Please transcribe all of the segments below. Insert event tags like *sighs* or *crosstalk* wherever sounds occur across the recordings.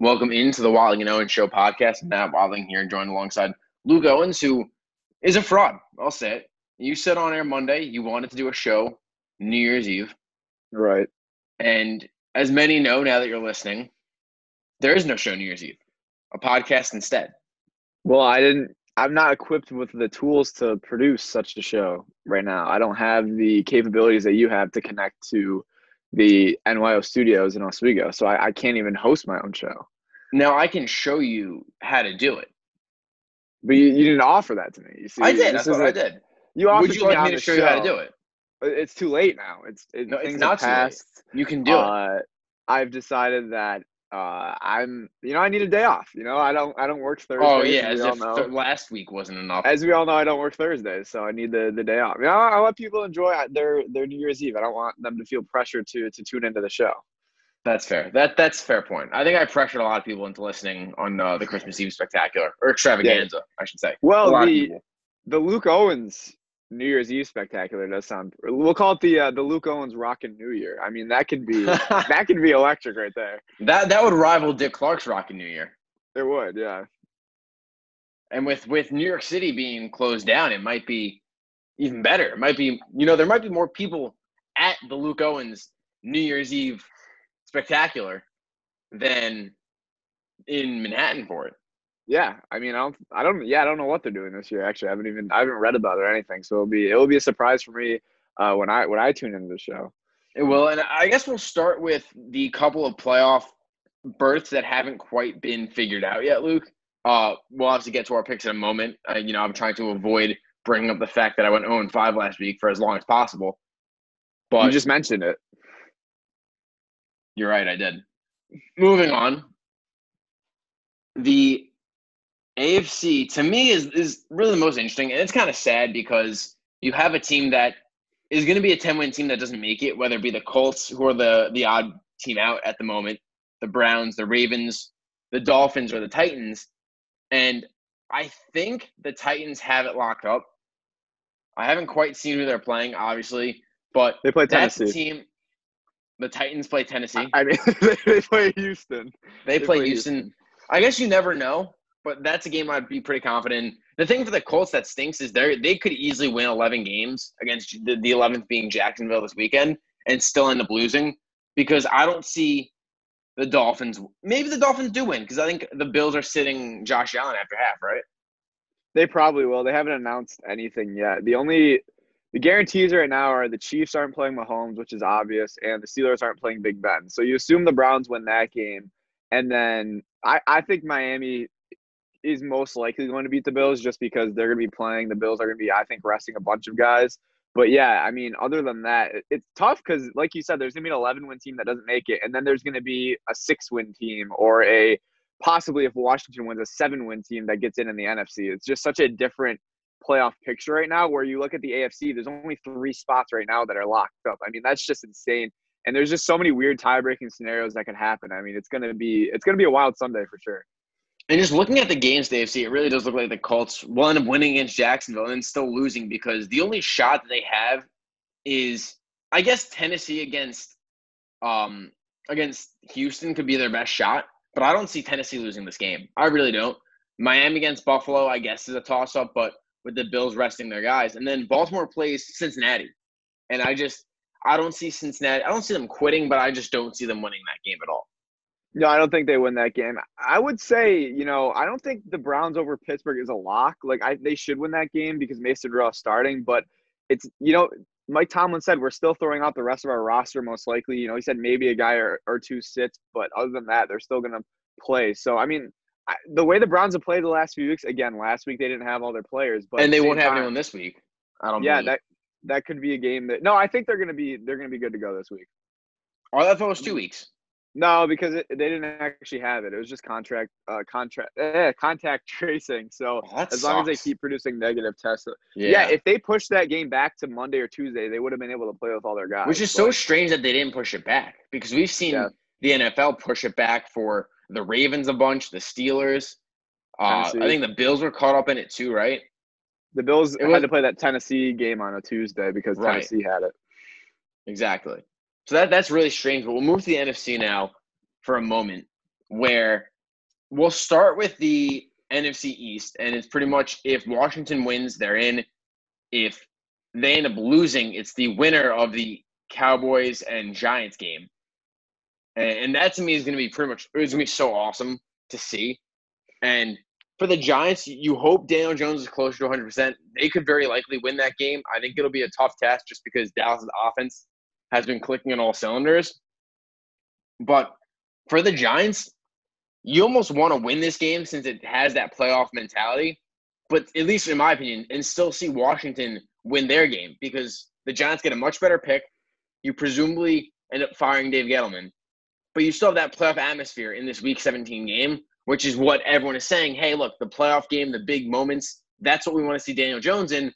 Welcome into the Watling and Owen Show podcast. Matt Watling here, joined alongside Luke Owens, who is a fraud. I'll say it. You said on air Monday you wanted to do a show New Year's Eve. Right. And as many know now that you're listening, there is no show New Year's Eve, a podcast instead. Well, I didn't. I'm not equipped with the tools to produce such a show right now. I don't have the capabilities that you have to connect to the NYO studios in Oswego, so I, I can't even host my own show. Now I can show you how to do it. But you, you didn't offer that to me. You see, I did. That's what I did. You offered Would you me like me to show you how to do it? It's too late now. It's it, No, it's not have too late. You can do it. uh, I've decided that uh, I'm, you know, I need a day off. You know, I don't, I don't work Thursdays. Oh yeah, as as if th- last week wasn't enough. as we all know, I don't work Thursdays, so I need the, the day off. You know, I let people enjoy their their New Year's Eve. I don't want them to feel pressure to to tune into the show. That's fair. That that's a fair point. I think I pressured a lot of people into listening on uh, the Christmas Eve spectacular or extravaganza, I should say. Well, the the Luke Owens New Year's Eve spectacular does sound. We'll call it the uh, the Luke Owens Rockin' New Year. I mean, that could be *laughs* that could be electric right there. that that would rival Dick Clark's Rockin' New Year. It would, yeah. And with with New York City being closed down, it might be even better. It might be you know there might be more people at the Luke Owens New Year's Eve spectacular than in Manhattan for it. Yeah, I mean, I don't, I don't, yeah, I don't know what they're doing this year. Actually, I haven't even, I haven't read about it or anything. So it'll be, it will be a surprise for me uh, when I when I tune into the show. It will, and I guess we'll start with the couple of playoff berths that haven't quite been figured out yet, Luke. Uh, we'll obviously get to our picks in a moment. Uh, you know, I'm trying to avoid bringing up the fact that I went 0 5 last week for as long as possible. But you just mentioned it. You're right, I did. Moving on. The AFC to me is is really the most interesting, and it's kind of sad because you have a team that is going to be a 10 win team that doesn't make it, whether it be the Colts, who are the the odd team out at the moment, the Browns, the Ravens, the Dolphins, or the Titans. And I think the Titans have it locked up. I haven't quite seen who they're playing, obviously, but They play Tennessee. that's the team. The Titans play Tennessee. I mean, *laughs* they play Houston. They, They play, play Houston. Houston. I guess you never know, but that's a game I'd be pretty confident. The thing for the Colts that stinks is they they could easily win 11 games against the, the 11th being Jacksonville this weekend and still end up losing because I don't see the Dolphins. Maybe the Dolphins do win because I think the Bills are sitting Josh Allen after half, right? They probably will. They haven't announced anything yet. The only the guarantees right now are the Chiefs aren't playing Mahomes, which is obvious, and the Steelers aren't playing Big Ben. So you assume the Browns win that game, and then I I think Miami is most likely going to beat the Bills just because they're going to be playing. The Bills are going to be, I think, resting a bunch of guys. But yeah, I mean, other than that, it's tough because, like you said, there's going to be an 11 win team that doesn't make it, and then there's going to be a six win team or a possibly if Washington wins a seven win team that gets in in the NFC. It's just such a different playoff picture right now where you look at the AFC, there's only three spots right now that are locked up. I mean, that's just insane. And there's just so many weird tie breaking scenarios that could happen. I mean, it's gonna be it's gonna be a wild Sunday for sure. And just looking at the games to AFC, it really does look like the Colts will end up winning against Jacksonville and then still losing because the only shot that they have is, I guess, Tennessee against, um, against Houston could be their best shot. But I don't see Tennessee losing this game. I really don't. Miami against Buffalo, I guess, is a toss up, but with the Bills resting their guys, and then Baltimore plays Cincinnati, and I just I don't see Cincinnati. I don't see them quitting, but I just don't see them winning that game at all. No, I don't think they win that game. I would say, you know, I don't think the Browns over Pittsburgh is a lock. Like I they should win that game because Mason Rudolph starting, but it's you know, Mike Tomlin said we're still throwing out the rest of our roster most likely. You know, he said maybe a guy or, or two sits, but other than that, they're still gonna play. So I mean, I, the way the Browns have played the last few weeks, again, last week they didn't have all their players, but and they the won't have time- anyone this week. I don't. Yeah, believe. that that could be a game that. No, I think they're gonna be they're gonna be good to go this week. Oh, I thought it was two mm. weeks. No, because it, they didn't actually have it. It was just contract, uh, contract, eh, contact *laughs* tracing. So Oh, as long as they keep producing negative tests, yeah. yeah. if they pushed that game back to Monday or Tuesday, they would have been able to play with all their guys. which is but- so strange that they didn't push it back because we've seen Yeah. the NFL push it back for the Ravens a bunch, the Steelers. Uh, I think the Bills were caught up in it too, right? the Bills it had was- to play that Tennessee game on a Tuesday because Right. Tennessee had it. Exactly. So that that's really strange. But we'll move to the NFC now for a moment. where we'll start with the NFC East, and it's pretty much if Washington wins, they're in. If they end up losing, it's the winner of the Cowboys and Giants game. And that to me is going to be pretty much, it's going to be so awesome to see. And for the Giants, you hope Daniel Jones is closer to 100%. They could very likely win that game. I think it'll be a tough test just because Dallas' offense has been clicking on all cylinders. But for the Giants, you almost want to win this game since it has that playoff mentality. But at least in my opinion, and still see Washington win their game because the Giants get a much better pick. You presumably end up firing Dave Gettleman, but you still have that playoff atmosphere in this Week 17 game, which is what everyone is saying. Hey, look, the playoff game, the big moments, that's what we want to see Daniel Jones in.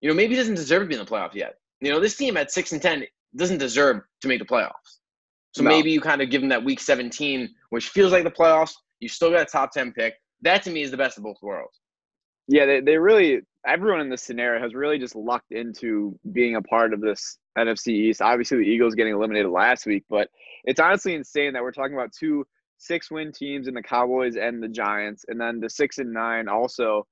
You know, maybe he doesn't deserve to be in the playoffs yet. You know, this team at six and ten doesn't deserve to make the playoffs. So no. maybe you kind of give them that week 17, which feels like the playoffs. You still got a top 10 pick. That to me is the best of both worlds. Yeah, they, they really, everyone in this scenario has really just lucked into being a part of this NFC East. Obviously, the Eagles getting eliminated last week, but it's honestly insane that we're talking about two six win teams in the Cowboys and the Giants, and then the six and nine also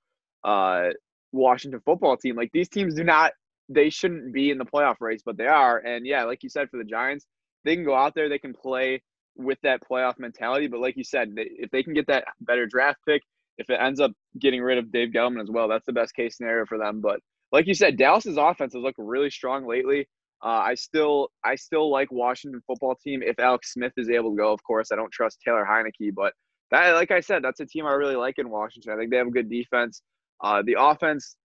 uh, Washington football team. Like these teams do not, they shouldn't be in the playoff race, but they are. And yeah, like you said, for the Giants, they can go out there, they can play with that playoff mentality. But like you said, if they can get that better draft pick, if it ends up getting rid of Dave Gettleman as well, that's the best case scenario for them. But like you said, Dallas's offense has looked really strong lately. Uh, I still I still like Washington football team if Alex Smith is able to go. Of course, I don't trust Taylor Heinicke, but that like I said, that's a team I really like in Washington. I think they have a good defense. Uh, the offense,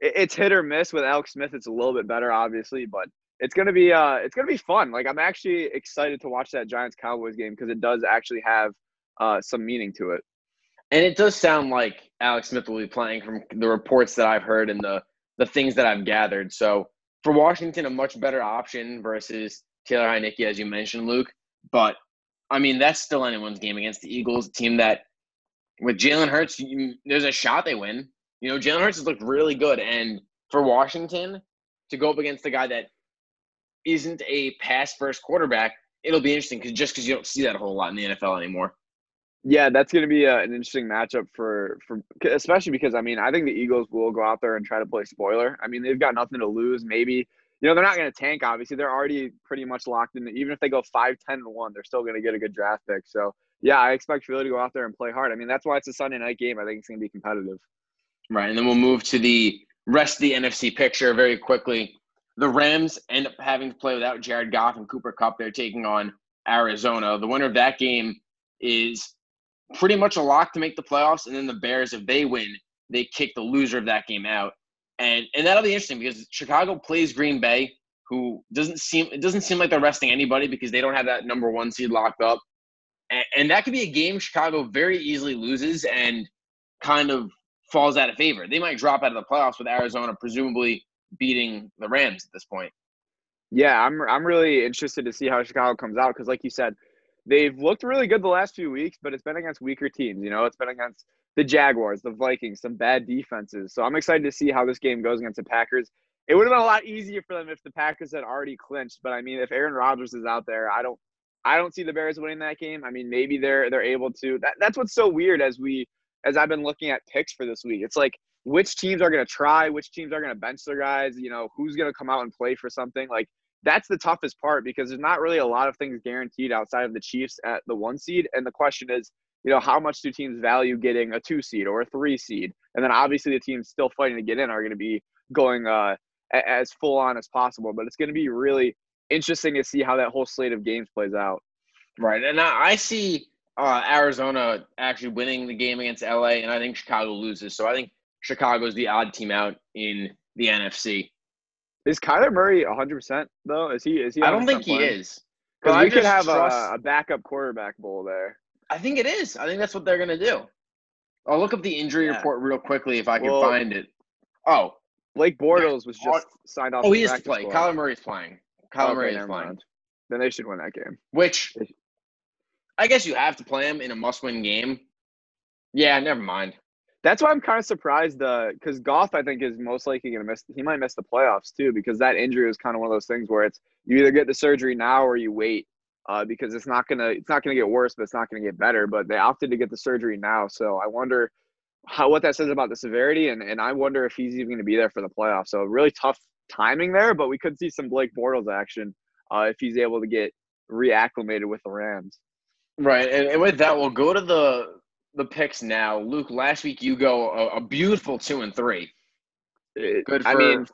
it's hit or miss with Alex Smith. It's a little bit better, obviously, but it's gonna be uh it's gonna be fun. Like I'm actually excited to watch that Giants Cowboys game because it does actually have uh some meaning to it. And it does sound like Alex Smith will be playing from the reports that I've heard and the the things that I've gathered. So for Washington, a much better option versus Taylor Heinicke, as you mentioned, Luke. But I mean, that's still anyone's game against the Eagles, a team that with Jalen Hurts, you, there's a shot they win. You know, Jalen Hurts has looked really good, and for Washington to go up against a guy that isn't a pass first quarterback, it'll be interesting because just because you don't see that a whole lot in the NFL anymore. Yeah, that's going to be a, an interesting matchup for for especially because I mean I think the Eagles will go out there and try to play spoiler. I mean they've got nothing to lose. Maybe you know they're not going to tank. Obviously they're already pretty much locked in. Even if they go five ten and one, they're still going to get a good draft pick. So yeah, I expect Philly to go out there and play hard. I mean that's why it's a Sunday night game. I think it's going to be competitive. Right, and then we'll move to the rest of the NFC picture very quickly the Rams end up having to play without Jared Goff and Cooper Kupp. They're taking on Arizona. The winner of that game is pretty much a lock to make the playoffs. And then the Bears, if they win, they kick the loser of that game out. And and that'll be interesting because Chicago plays Green Bay, who doesn't seem it doesn't seem like they're resting anybody because they don't have that number one seed locked up. And, and that could be a game Chicago very easily loses and kind of falls out of favor. They might drop out of the playoffs with Arizona presumably beating the Rams at this point. Yeah, I'm I'm really interested to see how Chicago comes out because, like you said, they've looked really good the last few weeks, but it's been against weaker teams. You know, it's been against the Jaguars, the Vikings, some bad defenses. So I'm excited to see how this game goes against the Packers. It would have been a lot easier for them if the Packers had already clinched, but I mean, if Aaron Rodgers is out there, I don't I don't see the Bears winning that game. I mean, maybe they're they're able to. That, that's what's so weird as we as I've been looking at picks for this week. It's like which teams are going to try, which teams are going to bench their guys, you know, who's going to come out and play for something. Like that's the toughest part because there's not really a lot of things guaranteed outside of the Chiefs at the one seed. And the question is, you know, how much do teams value getting a two seed or a three seed? And then obviously the teams still fighting to get in are going to be going uh, as full on as possible. But it's going to be really interesting to see how that whole slate of games plays out. Right. And I see uh, Arizona actually winning the game against LA, and I think Chicago loses. So I think Chicago's the odd team out in the NFC. Is Kyler Murray 100% though? Is he is he I don't think he is. Cuz we could have trust... a, a, backup quarterback bowl there. I think it is. I think that's what they're going to do. I'll look up the injury yeah. report real quickly if I can well, find it. Oh, Blake Bortles was just signed off. Oh, he is to play. Squad. Kyler Murray's playing. Kyler okay, Murray is playing. Mind. Then they should win that game. Which I guess you have to play him in a must-win game. Yeah, never mind. That's why I'm kind of surprised because uh, Goff, I think, is most likely going to miss. He might miss the playoffs too because that injury was kind of one of those things where it's you either get the surgery now or you wait. uh, because it's not gonna it's not gonna get worse, but it's not gonna get better. But they opted to get the surgery now, so I wonder how what that says about the severity, and and I wonder if he's even gonna be there for the playoffs. So really tough timing there, but we could see some Blake Bortles action uh, if he's able to get reacclimated with the Rams. Right, and, and with that, we'll go to the the picks now. Luke, last week you go a, a beautiful two and three. Good for I mean,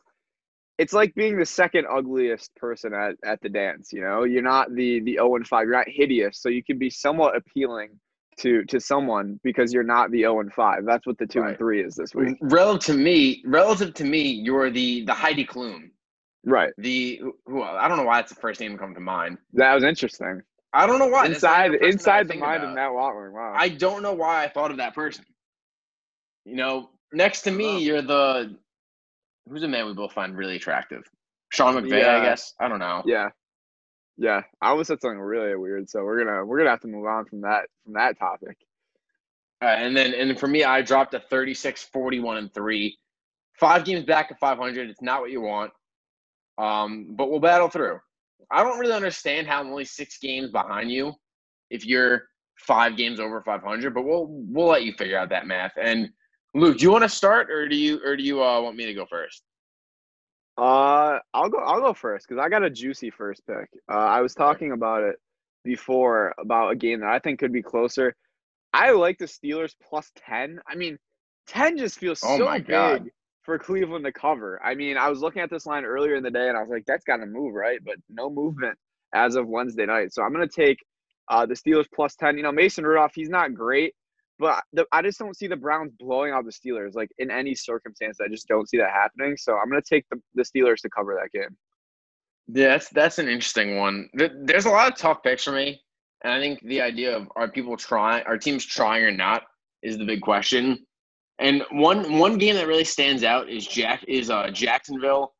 it's like being the second ugliest person at, at the dance. You know, you're not the the zero and five. You're not hideous, so you can be somewhat appealing to to someone because you're not the zero and five. That's what the two Right. and three is this week. relative to me, relative to me, you're the the Heidi Klum. Right. The who- who I don't know why it's the first name to come to mind. That was interesting. I don't know why. Inside the inside the mind of. Matt Watling. Wow. I don't know why I thought of that person. You know, next to me, you're the who's a man we both find really attractive. Sean McVay, Yeah. I guess. I don't know. yeah. Yeah. I almost said something really weird, so we're gonna we're gonna have to move on from that from that topic. All right, and then and for me, I dropped a 36, 41, and three. Five games back at 500. It's not what you want, um, but we'll battle through. I don't really understand how I'm only six games behind you if you're five games over 500, but we'll we'll let you figure out that math. And Luke, do you want to start, or do you or do you uh, want me to go first? Uh, I'll go. I'll go first because I got a juicy first pick. Uh, I was talking about it before about a game that I think could be closer. I like the Steelers plus ten. I mean, ten just feels Oh so big God. For Cleveland to cover. I mean, I was looking at this line earlier in the day and I was like, that's got to move, right? But no movement as of Wednesday night. So I'm gonna take uh, the Steelers plus ten. You know, Mason Rudolph, he's not great. But the, I just don't see the Browns blowing out the Steelers like in any circumstance. I just don't see that happening. So I'm going to take the, the Steelers to cover that game. Yeah, that's that's an interesting one. There's a lot of tough picks for me, and I think the idea of are people trying, are teams trying or not, is the big question. And one one game that really stands out is Jack is uh, Jacksonville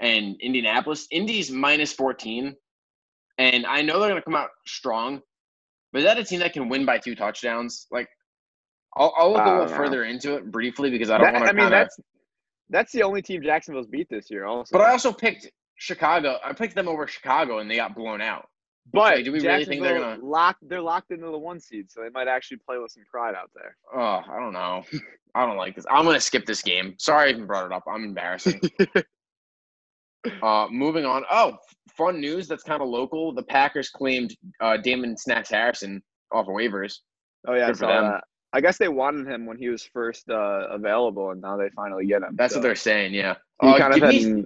and Indianapolis. Indy's minus fourteen, and I know they're going to come out strong, but is that a team that can win by two touchdowns? Like, I'll, I'll look a little know. further into it briefly because I don't want to. I mean, that's that's the only team Jacksonville's beat this year. Also, But I also picked Chicago. I picked them over Chicago, and they got blown out. But do we really think they're Jacksonville locked? They're locked into the one seed, so they might actually play with some pride out there. Oh, I don't know. *laughs* I don't like this. I'm gonna skip this game. Sorry I even brought it up. I'm embarrassing. *laughs* uh, moving on. Oh, fun news. That's kind of local. The Packers claimed uh, Damon Snacks Harrison off of waivers. Oh yeah, I Good saw that. I guess they wanted him when he was first uh, available, and now they finally get him. That's so. what they're saying. Yeah. He Uh, kind of had me-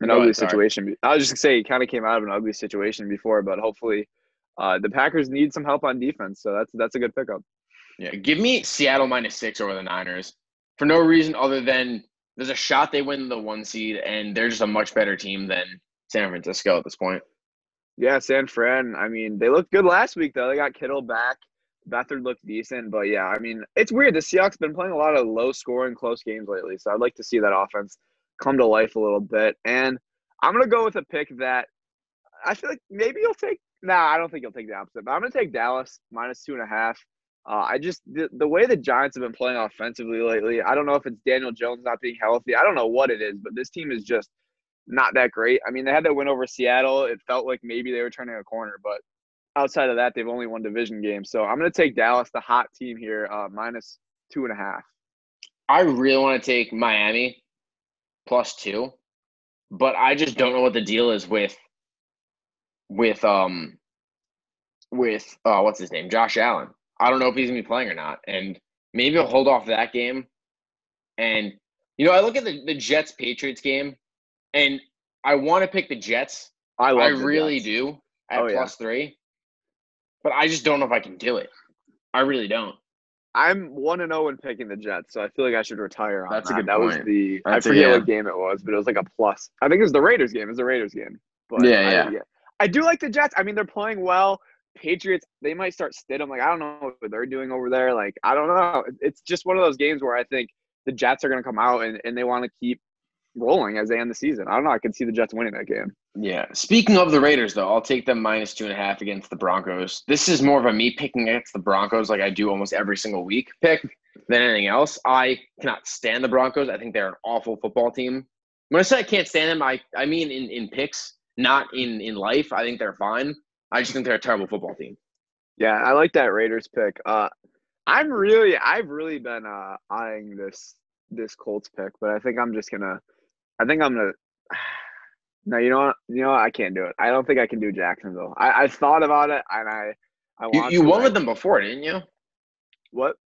an, Go ugly ahead, situation. I was just gonna say he kind of came out of an ugly situation before, but hopefully, uh, the Packers need some help on defense. So that's that's a good pickup. Yeah. Give me Seattle minus six over the Niners for no reason other than there's a shot they win the one seed, and they're just a much better team than San Francisco at this point. Yeah, San Fran. I mean, they looked good last week though. They got Kittle back. Beathard looked decent, but yeah, I mean, it's weird. The Seahawks been playing a lot of low scoring, close games lately. So I'd like to see that offense come to life a little bit. And I'm gonna go with a pick that I feel like maybe you'll take. Nah, I don't think you'll take the opposite. But I'm gonna take Dallas minus two and a half. Uh, I just the, the way the Giants have been playing offensively lately. I don't know if it's Daniel Jones not being healthy. I don't know what it is, but this team is just not that great. I mean, they had that win over Seattle. It felt like maybe they were turning a corner, but outside of that, they've only won division games. So I'm going to take Dallas, the hot team here, uh, minus two and a half. I really want to take Miami plus two, but I just don't know what the deal is with with um with uh what's his name Josh Allen. I don't know if he's gonna be playing or not, and maybe I'll hold off that game. And you know, I look at the, the Jets Patriots game, and I want to pick the Jets. I I, really Jets. do at Oh, yeah. plus three, but I just don't know if I can do it. I really don't. I'm one and zero in picking the Jets, so I feel like I should retire on That's a that. good that was the That's a- I forget yeah. what game it was, but it was like a plus. I think it was the Raiders game. It was the Raiders game. But Yeah, I, yeah. I do like the Jets. I mean, they're playing well. Patriots, they might start Stidham. Like I don't know what they're doing over there. Like I don't know. It's just one of those games where I think the Jets are going to come out and, and they want to keep rolling as they end the season. I don't know. I can see the Jets winning that game. Yeah. Speaking of the Raiders, though, I'll take them minus two and a half against the Broncos. This is more of a me picking against the Broncos, like I do almost every single week pick, than anything else. I cannot stand the Broncos. I think they're an awful football team. When I say I can't stand them, I, I mean in, in picks, not in, in life. I think they're fine. I just think they're a terrible football team. Yeah, I like that Raiders pick. Uh, I'm really, I've really been uh, eyeing this this Colts pick, but I think I'm just gonna, I think I'm gonna. *sighs* No, you know what? You know what? I can't do it. I don't think I can do Jacksonville. I, I thought about it, and I, I You, you won with them before, didn't you? What?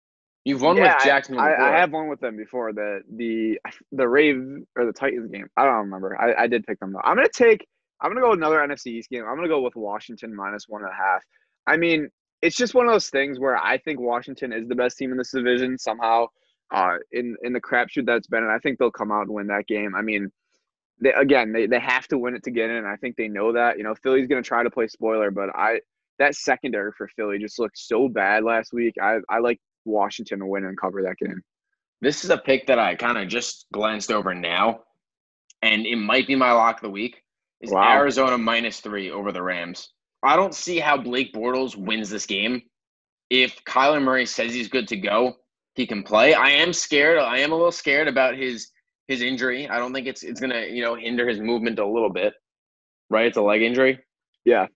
You've won Yeah, with Jacksonville I, before. I have won with them before the the the Rave or the Titans game. I don't remember. I, I did pick them though. I'm gonna take. I'm gonna go with another NFC East game. I'm gonna go with Washington minus one and a half. I mean, it's just one of those things where I think Washington is the best team in this division somehow. Uh, in in the crapshoot that's been, and I think they'll come out and win that game. I mean, they again they, they have to win it to get in. And I think they know that. You know, Philly's gonna try to play spoiler, but I that secondary for Philly just looked so bad last week. I I like Washington to win and cover that game. This is a pick that I kind of just glanced over now, and it might be my lock of the week. Is Wow. Arizona minus three over the Rams? I don't see how Blake Bortles wins this game. If Kyler Murray says he's good to go, he can play. I am scared. I am a little scared about his his injury. I don't think it's it's gonna you know hinder his movement a little bit. Right, it's a leg injury. Yeah.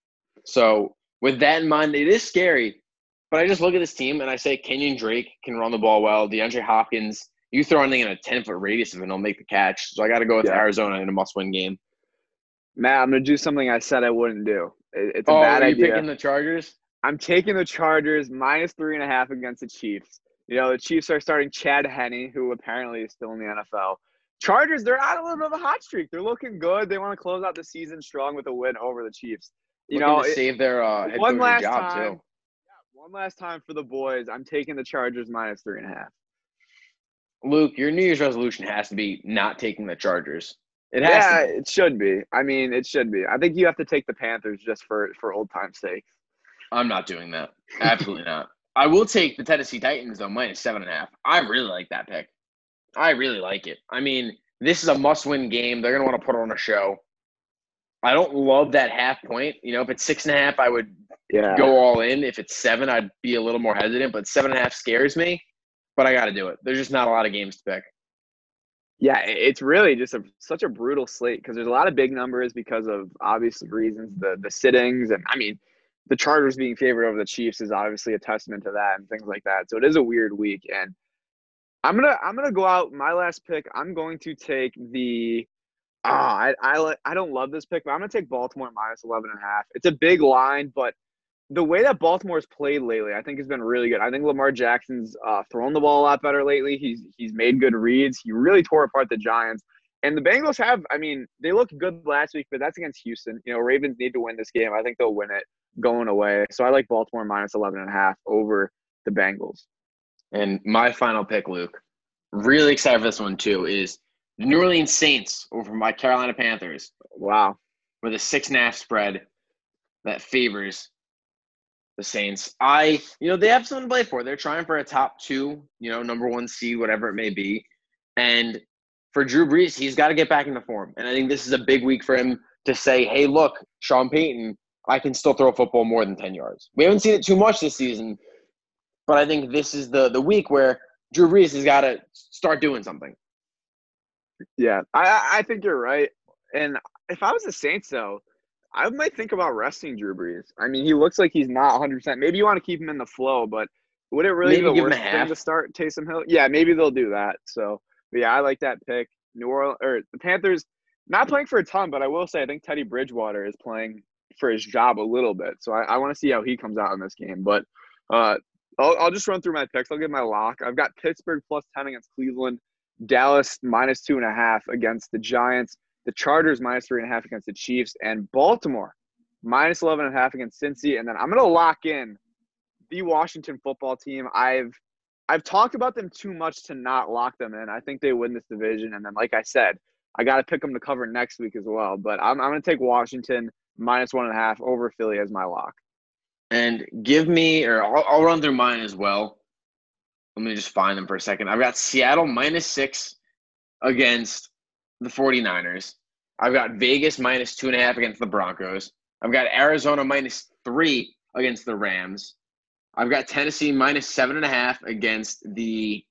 So with that in mind, it is scary. But I just look at this team and I say Kenyon Drake can run the ball well. DeAndre Hopkins, you throw anything in a ten foot radius of him, he'll make the catch. So I got to go with Yeah. Arizona in a must win game. Matt, I'm gonna do something I said I wouldn't do. It's a oh, bad are you idea. picking the Chargers? I'm taking the Chargers minus three and a half against the Chiefs. You know, the Chiefs are starting Chad Henne, who apparently is still in the NFL. Chargers, they're on a little bit of a hot streak. They're looking good. They want to close out the season strong with a win over the Chiefs. You Looking know, to it- save their uh, head one last job time. too. one last time for the boys. I'm taking the Chargers minus three and a half. Luke, your New Year's resolution has to be not taking the Chargers. It has Yeah. It should be. I mean, it should be. I think you have to take the Panthers just for for old time's sake. I'm not doing that. Absolutely not. I will take the Tennessee Titans though minus seven and a half. I really like that pick. I really like it. I mean, this is a must-win game. They're gonna want to put on a show. I don't love that half point. You know, if it's six and a half, I would Yeah. go all in. If it's seven, I'd be a little more hesitant. But seven and a half scares me. But I got to do it. There's just not a lot of games to pick. Yeah, it's really just a such a brutal slate because there's a lot of big numbers because of obvious reasons, the the sittings, and I mean, the Chargers being favored over the Chiefs is obviously a testament to that and things like that. So it is a weird week, and I'm gonna I'm gonna go out my last pick. I'm going to take the. Ah, I I I don't love this pick, but I'm gonna take Baltimore minus 11 and a half. It's a big line, but the way that Baltimore's played lately, I think has been really good. I think Lamar Jackson's uh, thrown the ball a lot better lately. He's he's made good reads. He really tore apart the Giants. And the Bengals have, I mean, they looked good last week, but that's against Houston. You know, Ravens need to win this game. I think they'll win it going away. So I like Baltimore minus 11 and a half over the Bengals. And my final pick, Luke, really excited for this one too, is the New Orleans Saints over my Carolina Panthers Wow. with a six and a half spread that favors the Saints. I, you know, they have something to play for. They're trying for a top two, you know, number one seed, whatever it may be. And for Drew Brees, he's got to get back into form. And I think this is a big week for him to say, hey, look, Sean Payton, I can still throw a football more than 10 yards. We haven't seen it too much this season, but I think this is the, the week where Drew Brees has got to start doing something. Yeah, I I- think you're right. And if I was the Saints, though, I might think about resting Drew Brees. I mean, he looks like he's not 100. percent Maybe you want to keep him in the flow, but would it really Maybe be the a worst thing to start Taysom Hill? Yeah, maybe they'll do that. So, yeah, I like that pick. New Orleans or the Panthers not playing for a ton, but I will say I think Teddy Bridgewater is playing for his job a little bit. So I, I want to see how he comes out in this game. But uh, I'll, I'll just run through my picks. I'll give my lock. I've got Pittsburgh plus 10 against Cleveland. Dallas minus two and a half against the Giants, the Chargers minus three and a half against the Chiefs, and Baltimore minus 11 and a half against Cincy. And then I'm going to lock in the Washington football team. I've I've talked about them too much to not lock them in. I think they win this division. And then, like I said, I got to pick them to cover next week as well. But I'm, I'm going to take Washington minus one and a half over Philly as my lock. And give me, or I'll, I'll run through mine as well. Let me just find them for a second. I've got Seattle minus six against the 49ers. I've got Vegas minus two and a half against the Broncos. I've got Arizona minus three against the Rams. I've got Tennessee minus seven and a half against the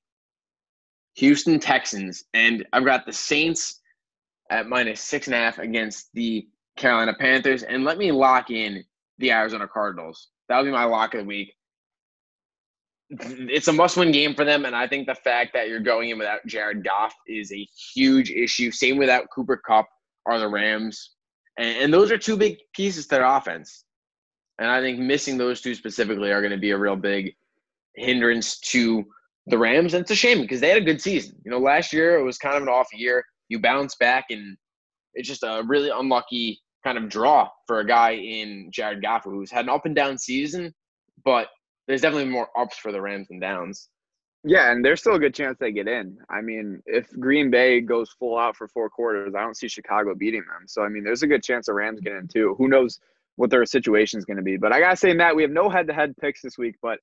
Houston Texans. And I've got the Saints at minus six and a half against the Carolina Panthers. And let me lock in the Arizona Cardinals. That would be my lock of the week. It's a must-win game for them, and I think the fact that you're going in without Jared Goff is a huge issue. Same without Cooper Kupp are the Rams, and, and those are two big pieces to their offense. And I think missing those two specifically are going to be a real big hindrance to the Rams. And it's a shame because they had a good season. You know, last year it was kind of an off year. You bounce back, and it's just a really unlucky kind of draw for a guy in Jared Goff who's had an up and down season, but there's definitely more ups for the Rams than downs. Yeah, and there's still a good chance they get in. I mean, if Green Bay goes full out for four quarters, I don't see Chicago beating them. So I mean, there's a good chance the Rams get in too. Who knows what their situation is going to be? But I gotta say, Matt, we have no head-to-head picks this week, but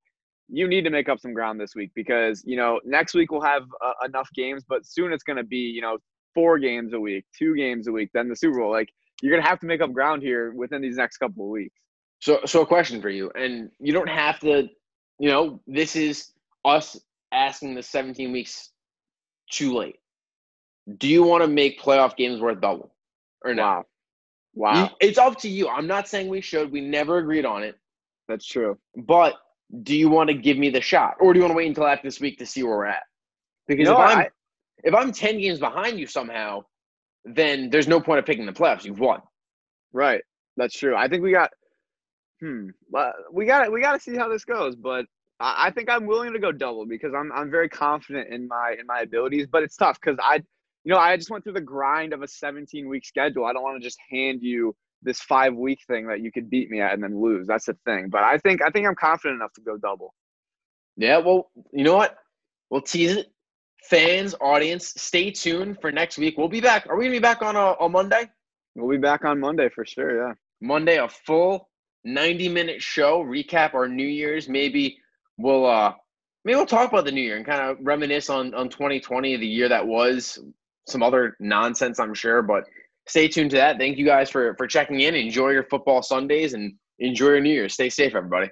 you need to make up some ground this week because you know next week we'll have uh, enough games, but soon it's going to be you know four games a week, two games a week, then the Super Bowl. Like you're gonna have to make up ground here within these next couple of weeks. So, so a question for you, and you don't have to, you know, this is us asking the 17 weeks too late. Do you want to make playoff games worth double or not? Wow. wow. it's up to you. I'm not saying we should. We never agreed on it. That's true. But do you want to give me the shot, or do you want to wait until after this week to see where we're at? Because no, if I'm I, if I'm 10 games behind you somehow, then there's no point of picking the playoffs. You've won. Right. That's true. I think we got hmm. We got we got to see how this goes, but I, think I'm willing to go double because I'm I'm very confident in my in my abilities. But it's tough because I, you know, I just went through the grind of a 17 week schedule. I don't want to just hand you this five week thing that you could beat me at and then lose. That's the thing. But I think I think I'm confident enough to go double. Yeah. Well, you know what? We'll tease it fans, audience, stay tuned for next week. We'll be back. Are we gonna be back on a, uh, on Monday? We'll be back on Monday for sure. Yeah. Monday, a full 90 minute show, recap our New Year's. Maybe we'll uh maybe we'll talk about the new year and kind of reminisce on on 2020, the year that was. Some other nonsense, I'm sure, but stay tuned to that. Thank you guys for for checking in. Enjoy your football Sundays and enjoy your New Year. Stay safe, everybody.